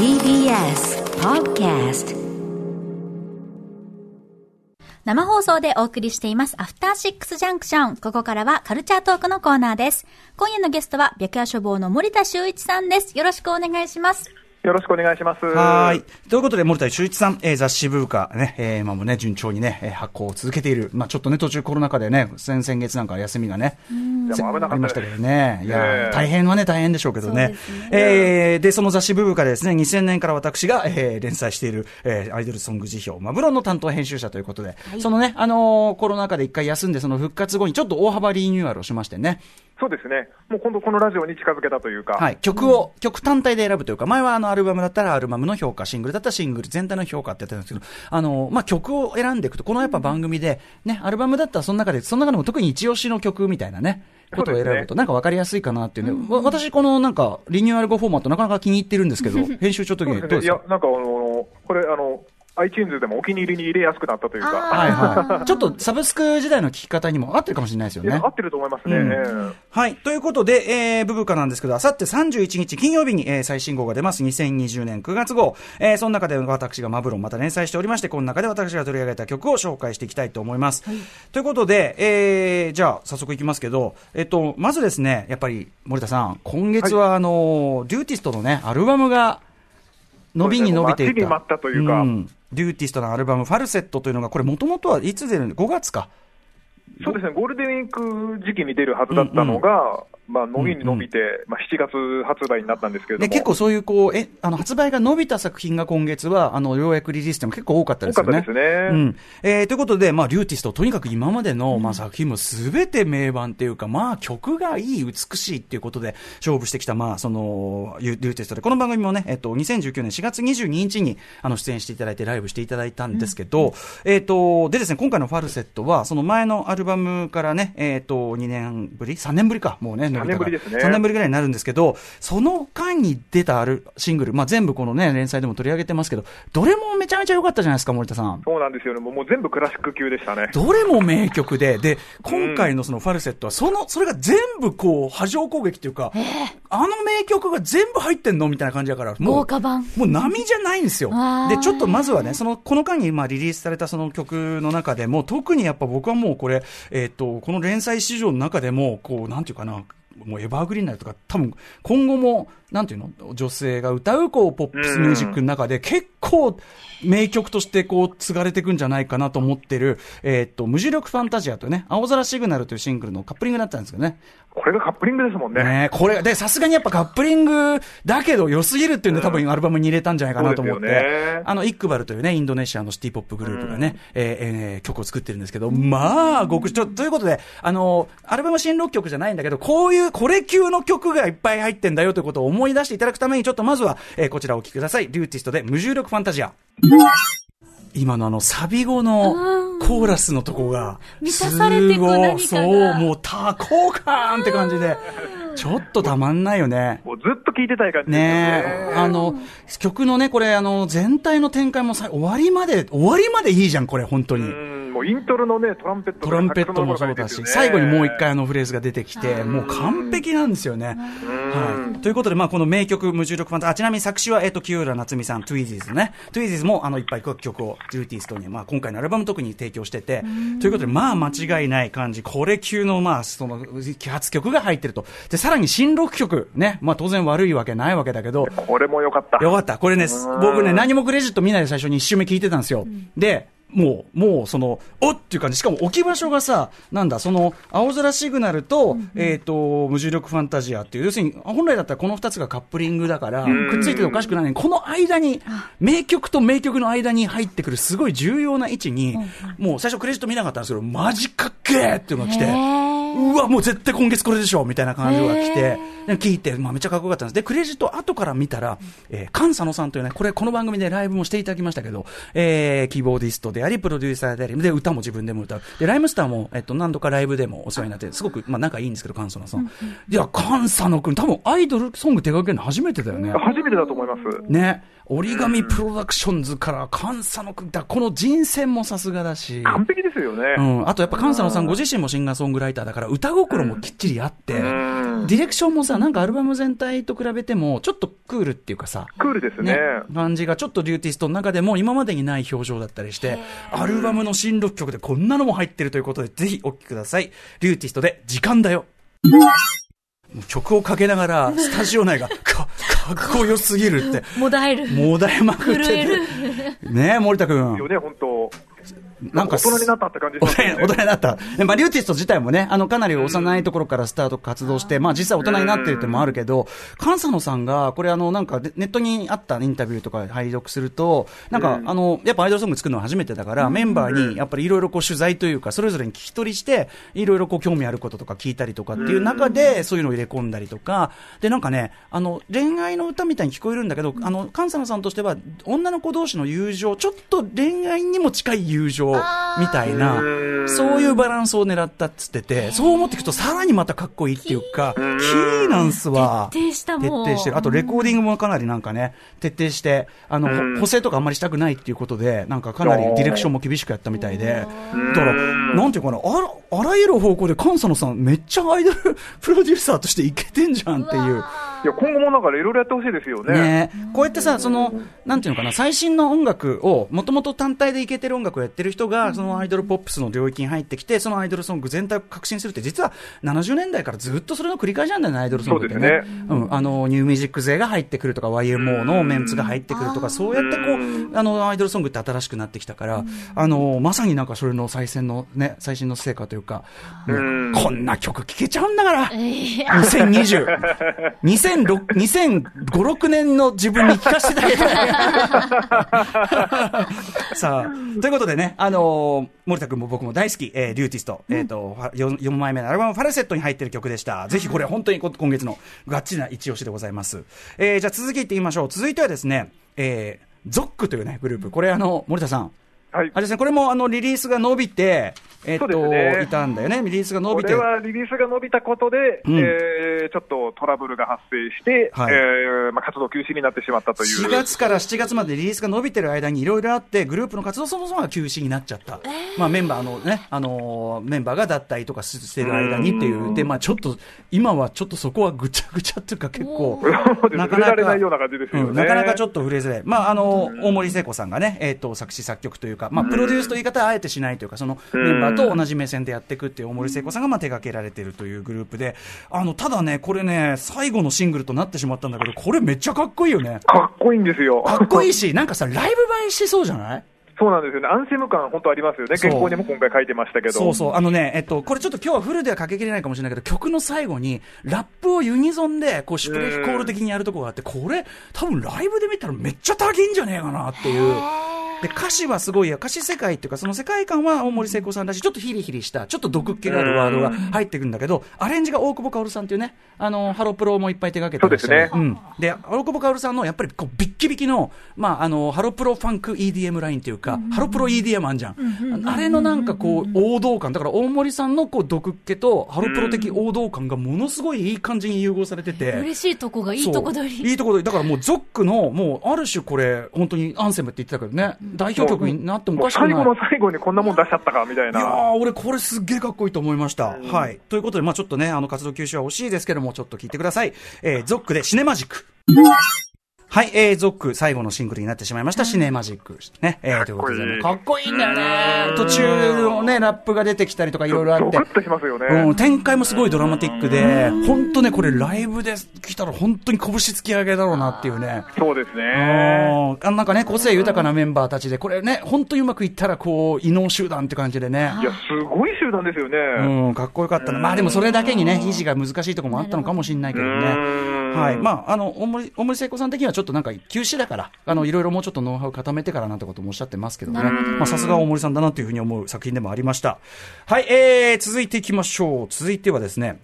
TBS Podcast 生放送でお送りしています、アフターシックスジャンクション。ここからはカルチャートークのコーナーです。今夜のゲストは、白夜処方の森田修一さんです。よろしくお願いします。よろしくお願いします。はい。ということで、森田修一さん、えー雑誌ブーカね、えー今もね、順調にね、えー発行を続けている。まあちょっとね、途中コロナ禍でね、先々月なんか休みがね、でも危なかったですありましたけどね。いや、ええ大変はね、大変でしょうけどね。ねえーで、その雑誌ブーカでですね、2000年から私が、えー連載している、えーアイドルソング辞表、マブロンの担当編集者ということで、そのね、あのーコロナ禍で一回休んで、その復活後にちょっと大幅リニューアルをしましてね。そうですね。もう今度このラジオに近づけたというか。はい、曲を、曲単体で選ぶというか、前はあのアルバムだったらアルバムの評価、シングルだったらシングル全体の評価ってやってたんですけど、あの、まあ、曲を選んでいくと、このやっぱ番組で、ね、アルバムだったらその中で、その中でも特に一押しの曲みたいなね、ことを選ぶと、なんか分かりやすいかなっていうね、わ私このなんか、リニューアル後フォーマットなかなか気に入ってるんですけど、編集長的そうですね。いやなんかあの、これあの、iTunes でもお気に入りに入れやすくなったというか。はいはい。ちょっとサブスク時代の聞き方にも合ってるかもしれないですよね合。ってると思いますね。うんええはい。ということで、えー、ブブカなんですけど、あさって31日金曜日に、えー、最新号が出ます。2020年9月号。えー、その中で私がマブロンまた連載しておりまして、この中で私が取り上げた曲を紹介していきたいと思います。ということで、えー、じゃあ、早速いきますけど、えっと、まずですね、やっぱり、森田さん、今月は、あの、 RYUTist のね、アルバムが、伸びに伸びていた。待ちに待ったというかん RYUTist のアルバム、ファルセットというのが、これ、もともとはいつ出るの ?5 月か。そうですね。ゴールデンウィーク時期に出るはずだったのが、まあ、伸びに伸びて、まあ、7月発売になったんですけれどでも。結構そういうこうえあの発売が伸びた作品が今月はあのようやくリリースでも結構多かったですよね。多かったですね。うん。えーということで、まあ、リューティスト、とにかく今までの、まあ、作品もすべて名盤っていうか、まあ、曲がいい、美しいっていうことで勝負してきた、まあ、そのリューティストで、この番組もね、えっと、2019年4月22日にあの出演していただいて、ライブしていただいたんですけど、えっと、でですね、今回のファルセットは、その前のアルバムからね、えっと、2年ぶり ?3 年ぶりか、もうね、伸びたから3年ぶりですね3年ぶりぐらいになるんですけど、その間に出たあるシングル、まあ、全部このね、連載でも取り上げてますけど、どれもめちゃめちゃ良かったじゃないですか、森田さん。そうなんですよね。もうもう全部クラシック級でしたね。どれも名曲で、で、今回のそのファルセットは、その、それが全部こう、波状攻撃っていうか、あの名曲が全部入ってんのみたいな感じだから、もう豪華版。もう波じゃないんですよで、ちょっとまずはね、その、この間にまあリリースされたその曲の中でも、特にやっぱ僕はもうこれ、えっ、と、この連載市場の中でも、こう、なんていうかな、もうエバーグリーンなとか、多分、今後も、なんていうの女性が歌う、こう、ポップスミュージックの中で、結構、名曲としてこう継がれていくんじゃないかなと思ってる、えっと、無重力ファンタジアとね、青空シグナルというシングルのカップリングだったんですけどね。これがカップリングですもんね。ねこれ、で、さすがにやっぱカップリングだけど良すぎるっていうんで、多分アルバムに入れたんじゃないかなと思って、そうですよねあの、イックバルというね、インドネシアのシティポップグループがね、えーえー曲を作ってるんですけど、まあ、極ちょということで、あの、アルバム新録曲じゃないんだけど、こういう、これ級の曲がいっぱい入ってんだよということを思い出していただくために、ちょっとまずは、えーこちらをお聴きください。リューティストで無重力ファンタジア。今のあの、サビ後のコーラスのとこが、満たされてく何かがすごいそう、もう多幸感って感じで、ちょっとたまんないよね。もうずっと聴いてたい感じねね。え、あの、曲のね、これ、あの、全体の展開もさ、終わりまで、終わりまでいいじゃん、これ、本当に。うんもうイントロのね、トランペットトランペットもそうだし、最後にもう一回あのフレーズが出てきて、もう完璧なんですよね。はい。ということで、まあ、この名曲、無重力ファンタ、あ、ちなみに作詞は、えっと、清浦夏美さん、 TWEEDEES ね。 TWEEDEES も、あの、いっぱい曲を、 RYUTist に、まあ、今回のアルバム特に提供してて、ということで、まあ、間違いない感じ、これ級の、まあ、その、揮発曲が入ってると。で、さらに新録曲、ね。まあ、当然悪いわけないわけだけど、これも良かった。よかった。これね、僕ね、何もクレジット見ないで最初に一周目聞いてたんですよ。で、もう、もう、その、おっっていう感じ。しかも置き場所がさ、なんだ、その、青空シグナルと、えっ、と、無重力ファンタジアっていう、要するに、本来だったらこの二つがカップリングだから、くっついてておかしくないのに、この間に、名曲と名曲の間に入ってくるすごい重要な位置に、もう最初クレジット見なかったんですけど、マジかっけーっていうのが来て、うわ、もう絶対今月これでしょみたいな感じが来て、で聞いて、まあ、めっちゃかっこよかったんです。で、クレジット後から見たら、えー、菅佐野さんというね、これ、この番組でライブもしていただきましたけど、えー、キーボーディストであり、プロデューサーであり、で、歌も自分でも歌う。で、ライムスターも、えっと、何度かライブでもお世話になって、すごく、まあ、仲いいんですけど、菅佐野さん。いや、菅佐野くん、多分、アイドルソング手掛けるの初めてだよね。初めてだと思います。ね。折り紙プロダクションズから、菅佐野くん、だこの人選もさすがだし。完璧ですよね。うん、あとやっぱ Kan Sano さんご自身もシンガーソングライターだから歌心もきっちりあって、ディレクションもさ、なんかアルバム全体と比べても、ちょっとクールっていうかさ、クールですね。感じがちょっと RYUTist の中でも今までにない表情だったりして、アルバムの新録曲でこんなのも入ってるということで、ぜひお聴きください。 RYUTist で時間だよ。曲をかけながら、スタジオ内が、か、かっこよすぎるって、もだえる。もだえまくってる。ねえ、森田くん。よね、本当。なんか大人になったって感じしますね。大人になった。でまあ、リューティスト自体もね、あの、かなり幼いところからスタート活動して、まあ、実際大人になってるってのもあるけど、菅佐野さんが、これあの、なんか、でネットにあったインタビューとか拝読すると、なんか、あの、やっぱアイドルソング作るのは初めてだから、メンバーに、やっぱりいろいろこう取材というか、それぞれに聞き取りして、いろいろこう興味あることとか聞いたりとかっていう中で、そういうのを入れ込んだりとか、で、なんかね、あの、恋愛の歌みたいに聞こえるんだけど、あの、菅佐野さんとしては、女の子同士の友情、ちょっと恋愛にも近い友情みたいな、そういうバランスを狙ったっつってて、そう思っていくとさらにまたかっこいいっていうか、キーなんすわ。徹底したもう。徹底してる。あとレコーディングもかなりなんかね、徹底して、あの、うん。補正とかあんまりしたくないっていうことで、なんかかなりディレクションも厳しくやったみたいで、だから、なんていうかな、あら、あらゆる方向で菅佐野さんめっちゃアイドル プロデューサーとしていけてんじゃんっていう。いや、今後もなんかいろいろやってほしいですよね。ね。こうやってさ、その、なんていうのかな、最新の音楽を、もともと単体でいけてる音楽をやってる人が、そのアイドルポップスの領域に入ってきて、そのアイドルソング全体を革新するって、実は70年代からずっとそれの繰り返しなんだよね、アイドルソングってね。そうですうん、あの、ニューミュージック勢が入ってくるとか、YMO のメンツが入ってくるとか、そうやってこう、あの、アイドルソングって新しくなってきたから、あの、まさになんかそれの最先のね、最新の成果というか、もうこんな曲聴けちゃうんだから。いや2020。2006、2005、6年の自分に聞かせてあげたい。さあ、ということでね、あのー森田君も僕も大好き、えー、 RYUTist、えっ、と、4, 4枚目のアルバムファルセットに入ってる曲でした。ぜひこれ本当にこ今月のがっちりな一押しでございます。えー、じゃあ続きいってみましょう。続いてはですね、えー、ゾックというね、グループ。これあの、森田さん。はいあれですね、これもあの、リリースが伸びて、えっ、と、ねいたんだよね。リリースが伸びて。これはリリースが伸びたことで、うんえーちょっとトラブルが発生して、はいえーまあ、活動休止になってしまったという。4月から7月までリリースが伸びてる間にいろいろあって、グループの活動そもそもが休止になっちゃった。まあメンバーのね、あのーメンバーが脱退とかししてる間にっていう。で、まあちょっと、今はちょっとそこはぐちゃぐちゃっていうか結構、ないような感じですよね。うんなかなかちょっと触れづらい。まあ、あの、大森聖子さんがね、えっ、と、作詞作曲というか、まあ、プロデュースという言い方はあえてしないというか、そのメンバーと同じ目線でやっていくっていう大森聖子さんが、まあ、手掛けられているというグループで、あの、ただね、これね、最後のシングルとなってしまったんだけど、これめっちゃかっこいいよね。かっこいいんですよ。かっこいいし、なんかさ、ライブ映えしそうじゃない？そうなんですよね。アンセム感本当ありますよね。そう原稿にも今回書いてましたけど。そうそう。あのね、えっと、これちょっと今日はフルではかけきれないかもしれないけど、曲の最後に、ラップをユニゾンで、こう、シュプレヒコール的にやるとこがあって、これ、多分ライブで見たらめっちゃ高いんじゃねえかなっていう。で、歌詞はすごいや、歌詞世界っていうか、その世界観は大森靖子さんらしい、ちょっとヒリヒリした、ちょっと毒っ気があるワードが入ってくるんだけど、アレンジが大久保薫さんっていうね、あの、ハロプロもいっぱい手掛けてる。そうですうん。で、大久保薫さんの、やっぱりこう、ビッキビキの、まあ、あの、ハロプロファンク EDM ラインっていうか、ハロプロ EDM あんじゃん。あれのなんかこう、王道感。だから大森さんのこう、毒っ気と、ハロプロ的王道感がものすごいいい感じに融合されてて。嬉しいとこがいいとこ取り。いいとこ取り。だからもう、ゾックの、もう、ある種これ、本当にアンセムって言ってたけどね、代表曲になってもおかしくない。最後の最後にこんなもん出しちゃったかみたいいや俺これすっげえかっこいいと思いました。はい。ということで、まあちょっとね、あの活動休止は惜しいですけども、ちょっと聞いてください。えー、ゾックでシネマジック。はい、えー、ゾック、最後のシングルになってしまいました、シネマジック。ね、えー、ということで、かっこいいんだよね。途中のね、ラップが出てきたりとかいろいろあってゾク。ッとしますよね。うん、展開もすごいドラマティックで、本当ね、これライブで来たら本当に拳突き上げだろうなっていうね。そうですね。あーなんかね、個性豊かなメンバーたちで、これね、本当にうまくいったら、こう、異能集団って感じでね。いや、すごい集団ですよね。うん、かっこよかったな。まあでもそれだけにね、維持が難しいところもあったのかもしれないけどね。うんはい。まあ、あの、大森、大森聖子さん的にはちょっとなんか休止だから、あの、いろいろもうちょっとノウハウ固めてからなんてこともおっしゃってますけどね。まあ、さすが大森さんだなというふうに思う作品でもありました。はい、えー、続いていきましょう。続いてはですね、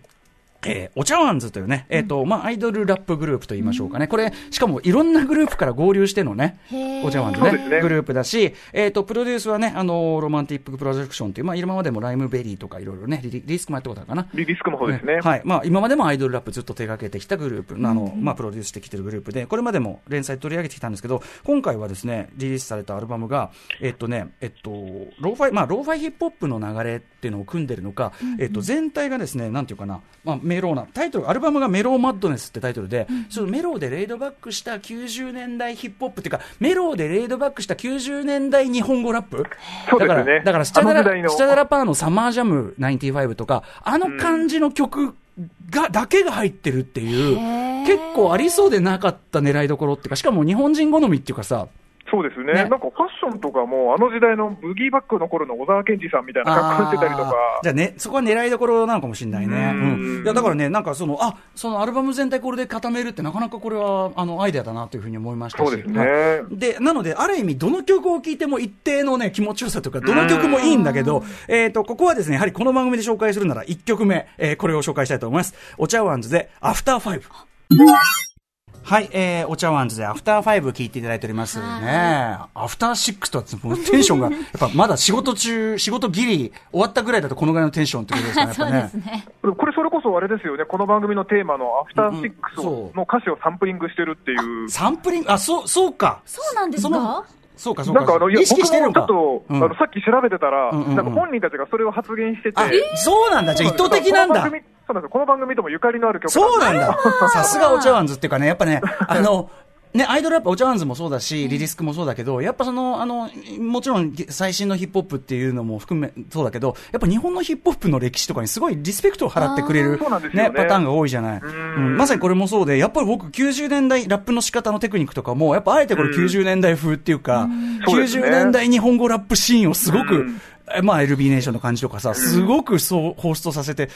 えー、 O'CHAWANZ というね、えっ、ー、と、まあ、アイドルラップグループと言いましょうかね。これ、しかもいろんなグループから合流してのね、 O'CHAWANZ ね、ねグループだし、えっ、ー、と、プロデュースはね、あの、ロマンティックプロジェクションという、まあ、今までもライムベリーとかいろいろねリ、リスクもやったことあるかな。リリスクもそうですね。はい。まあ、今までもアイドルラップずっと手掛けてきたグループ、あの、まあ、プロデュースしてきてるグループで、これまでも連載取り上げてきたんですけど、今回はですね、リリースされたアルバムが、えっ、とね、えっ、と、ローファイ、まあ、ローファイヒップホップの流れっていうのを組んでるのか、えっ、と、全体がですね、なんていうかな、まあ、メローな、タイトル、アルバムがメローマッドネスってタイトルで、ちょっとメローでレイドバックした90年代ヒップホップっていうか、メローでレイドバックした90年代日本語ラップ。そうですね。だから、だからスチャダラ、スチャダラパーのサマージャム95とか、あの感じの曲が、だけが入ってるっていう、結構ありそうでなかった狙いどころっていうか、しかも日本人好みっていうかさ、そうですね、ねなんかファッションとかも、あの時代のブギーバックの頃の小沢健二さんみたいな格好してたりとか。じゃあね、そこは狙いどころなのかもしれないね。うん、いやだからね、なんかその、あそのアルバム全体これで固めるって、なかなかこれはあのアイデアだなというふうに思いましたし。そうですね。で、なので、ある意味、どの曲を聴いても一定のね、気持ちよさというか、どの曲もいいんだけど、えっ、ー、と、ここはですね、やはりこの番組で紹介するなら1曲目、えー、これを紹介したいと思います。 O'CHAWANZ で、アフターファイブ。はい、えー、 O'CHAWANZ でアフターファイブ聞いていただいておりますね。アフターシックスとはテンションが、やっぱまだ仕事中、仕事ギリ終わったぐらいだとこのぐらいのテンションってことですかね、やっぱね。ねこれそれこそあれですよね、この番組のテーマのアフターシックスの歌詞をサンプリングしてるっていう。うんうん、サンプリングあ、そう、そうか。そうなんですか？そうか、そうか。なんかあの、意識してるのか。ちょっと、うん、あの、さっき調べてたら、なんか本人たちがそれを発言してて。そうなんだ、じゃあ意図的なんだ。そうなんですこの番組ともゆかりのある曲そうなんだ。さすがお茶碗ズっていうかね、やっぱね、あの、ね、アイドルラップ、お茶碗ズもそうだし、リリスクもそうだけど、やっぱその、あの、もちろん最新のヒップホップっていうのも含め、そうだけど、やっぱ日本のヒップホップの歴史とかにすごいリスペクトを払ってくれる、ね、ね、パターンが多いじゃない。うん、まさにこれもそうで、やっぱり僕90年代ラップの仕方のテクニックとかも、やっぱあえてこれ90年代風っていうか、う90年代日本語ラップシーンをすごく、まあ、LB ネーションの感じとかさ、すごくそう放出させて、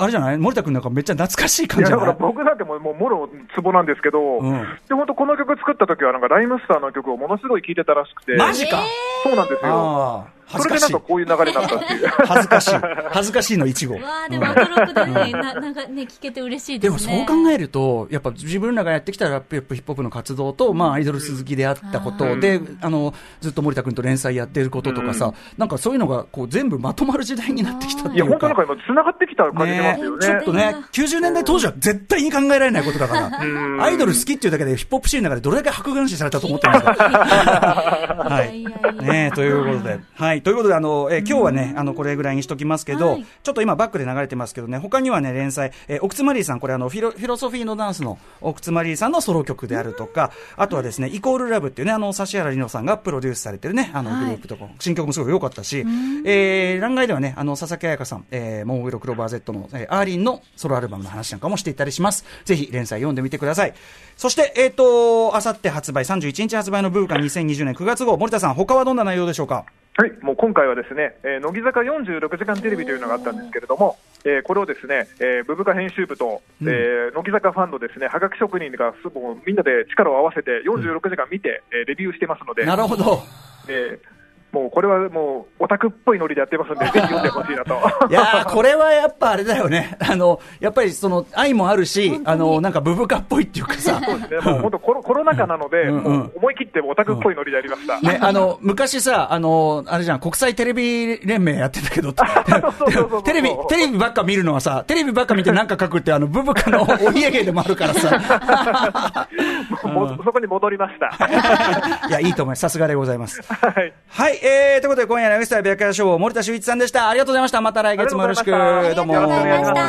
あれじゃない？森田君なんかめっちゃ懐かしい感じだから僕なんてもう、もう、もろツボなんですけど、うん、で、本当この曲作った時は、なんか、ライムスターの曲をものすごい聴いてたらしくて。マジか。そうなんですよ。それでなんかこういう流れになったっていう。恥ずかしい。恥ずかしいの一語。わあでもアトロックでね、ななんかね、聞けて嬉しいですね。でもそう考えると、やっぱ自分らがやってきたラップ、ヒップホップの活動と、まあアイドル鈴木であったことで、あの、ずっと森田君と連載やってることとかさ、なんかそういうのがこう全部まとまる時代になってきたっていうか。いや、本当なんか今繋がってきた感じしますよね。ちょっとね、90年代当時は絶対に考えられないことだから、アイドル好きっていうだけでヒップホップシーンの中でどれだけ白眼視されたと思ってるんですか。はい。ねということで、はい。ということで、あの、えー、今日はね、あの、これぐらいにしときますけど、はい、ちょっと今バックで流れてますけどね、他にはね、連載、えー、奥津マリーさん、これあの、フィロ、フィロソフィーのダンスの奥津マリーさんのソロ曲であるとか、あとはですね、イコールラブっていうね、あの、指原里乃さんがプロデュースされてるね、あの、グループとか、新曲もすごい良かったし、えー、欄外ではね、あの、佐々木彩香さん、えー、モンウィロクローバー Z の、えー、アーリンのソロアルバムの話なんかもしていったりします。ぜひ連載読んでみてください。そして、えっ、ー、と、あさって発売、31日発売のブーカ2020年9月号、森田さん、他はどんな内容でしょうか？はい、もう今回はですね、えー、乃木坂46時間テレビというのがあったんですけれども、えー、これをですね、えー、ブブカ編集部と、うん、えー、乃木坂ファンのですね、はがき職人がすみんなで力を合わせて46時間見て、うん、えー、レビューしてますので、なるほど。えーもうこれはもうオタクっぽいノリでやってますんで、ぜひ読んでほしいなと。いやこれはやっぱあれだよね。あの、やっぱりその愛もあるし、あの、なんかブブカっぽいっていうかさ。そうですね。もう本当コロコロナ禍なので、うんうん、思い切ってオタクっぽいノリでやりました。ね、あの、昔さ、あの、あれじゃん、国際テレビ連盟やってたけど、テレビ、テレビばっか見るのはさ、テレビばっか見てなんか書くって、あの、ブブカのお家芸でもあるからさ。もうそこに戻りました。いや、いいと思います。さすがでございます。はい。はい、えー、ということで今夜夜のウエスター白夜賞森田修一さんでした。ありがとうございました。また来月もよろしく。どうも。ありがとうございました。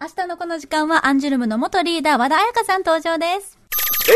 明日のこの時間はアンジュルムの元リーダー和田彩香さん登場です。え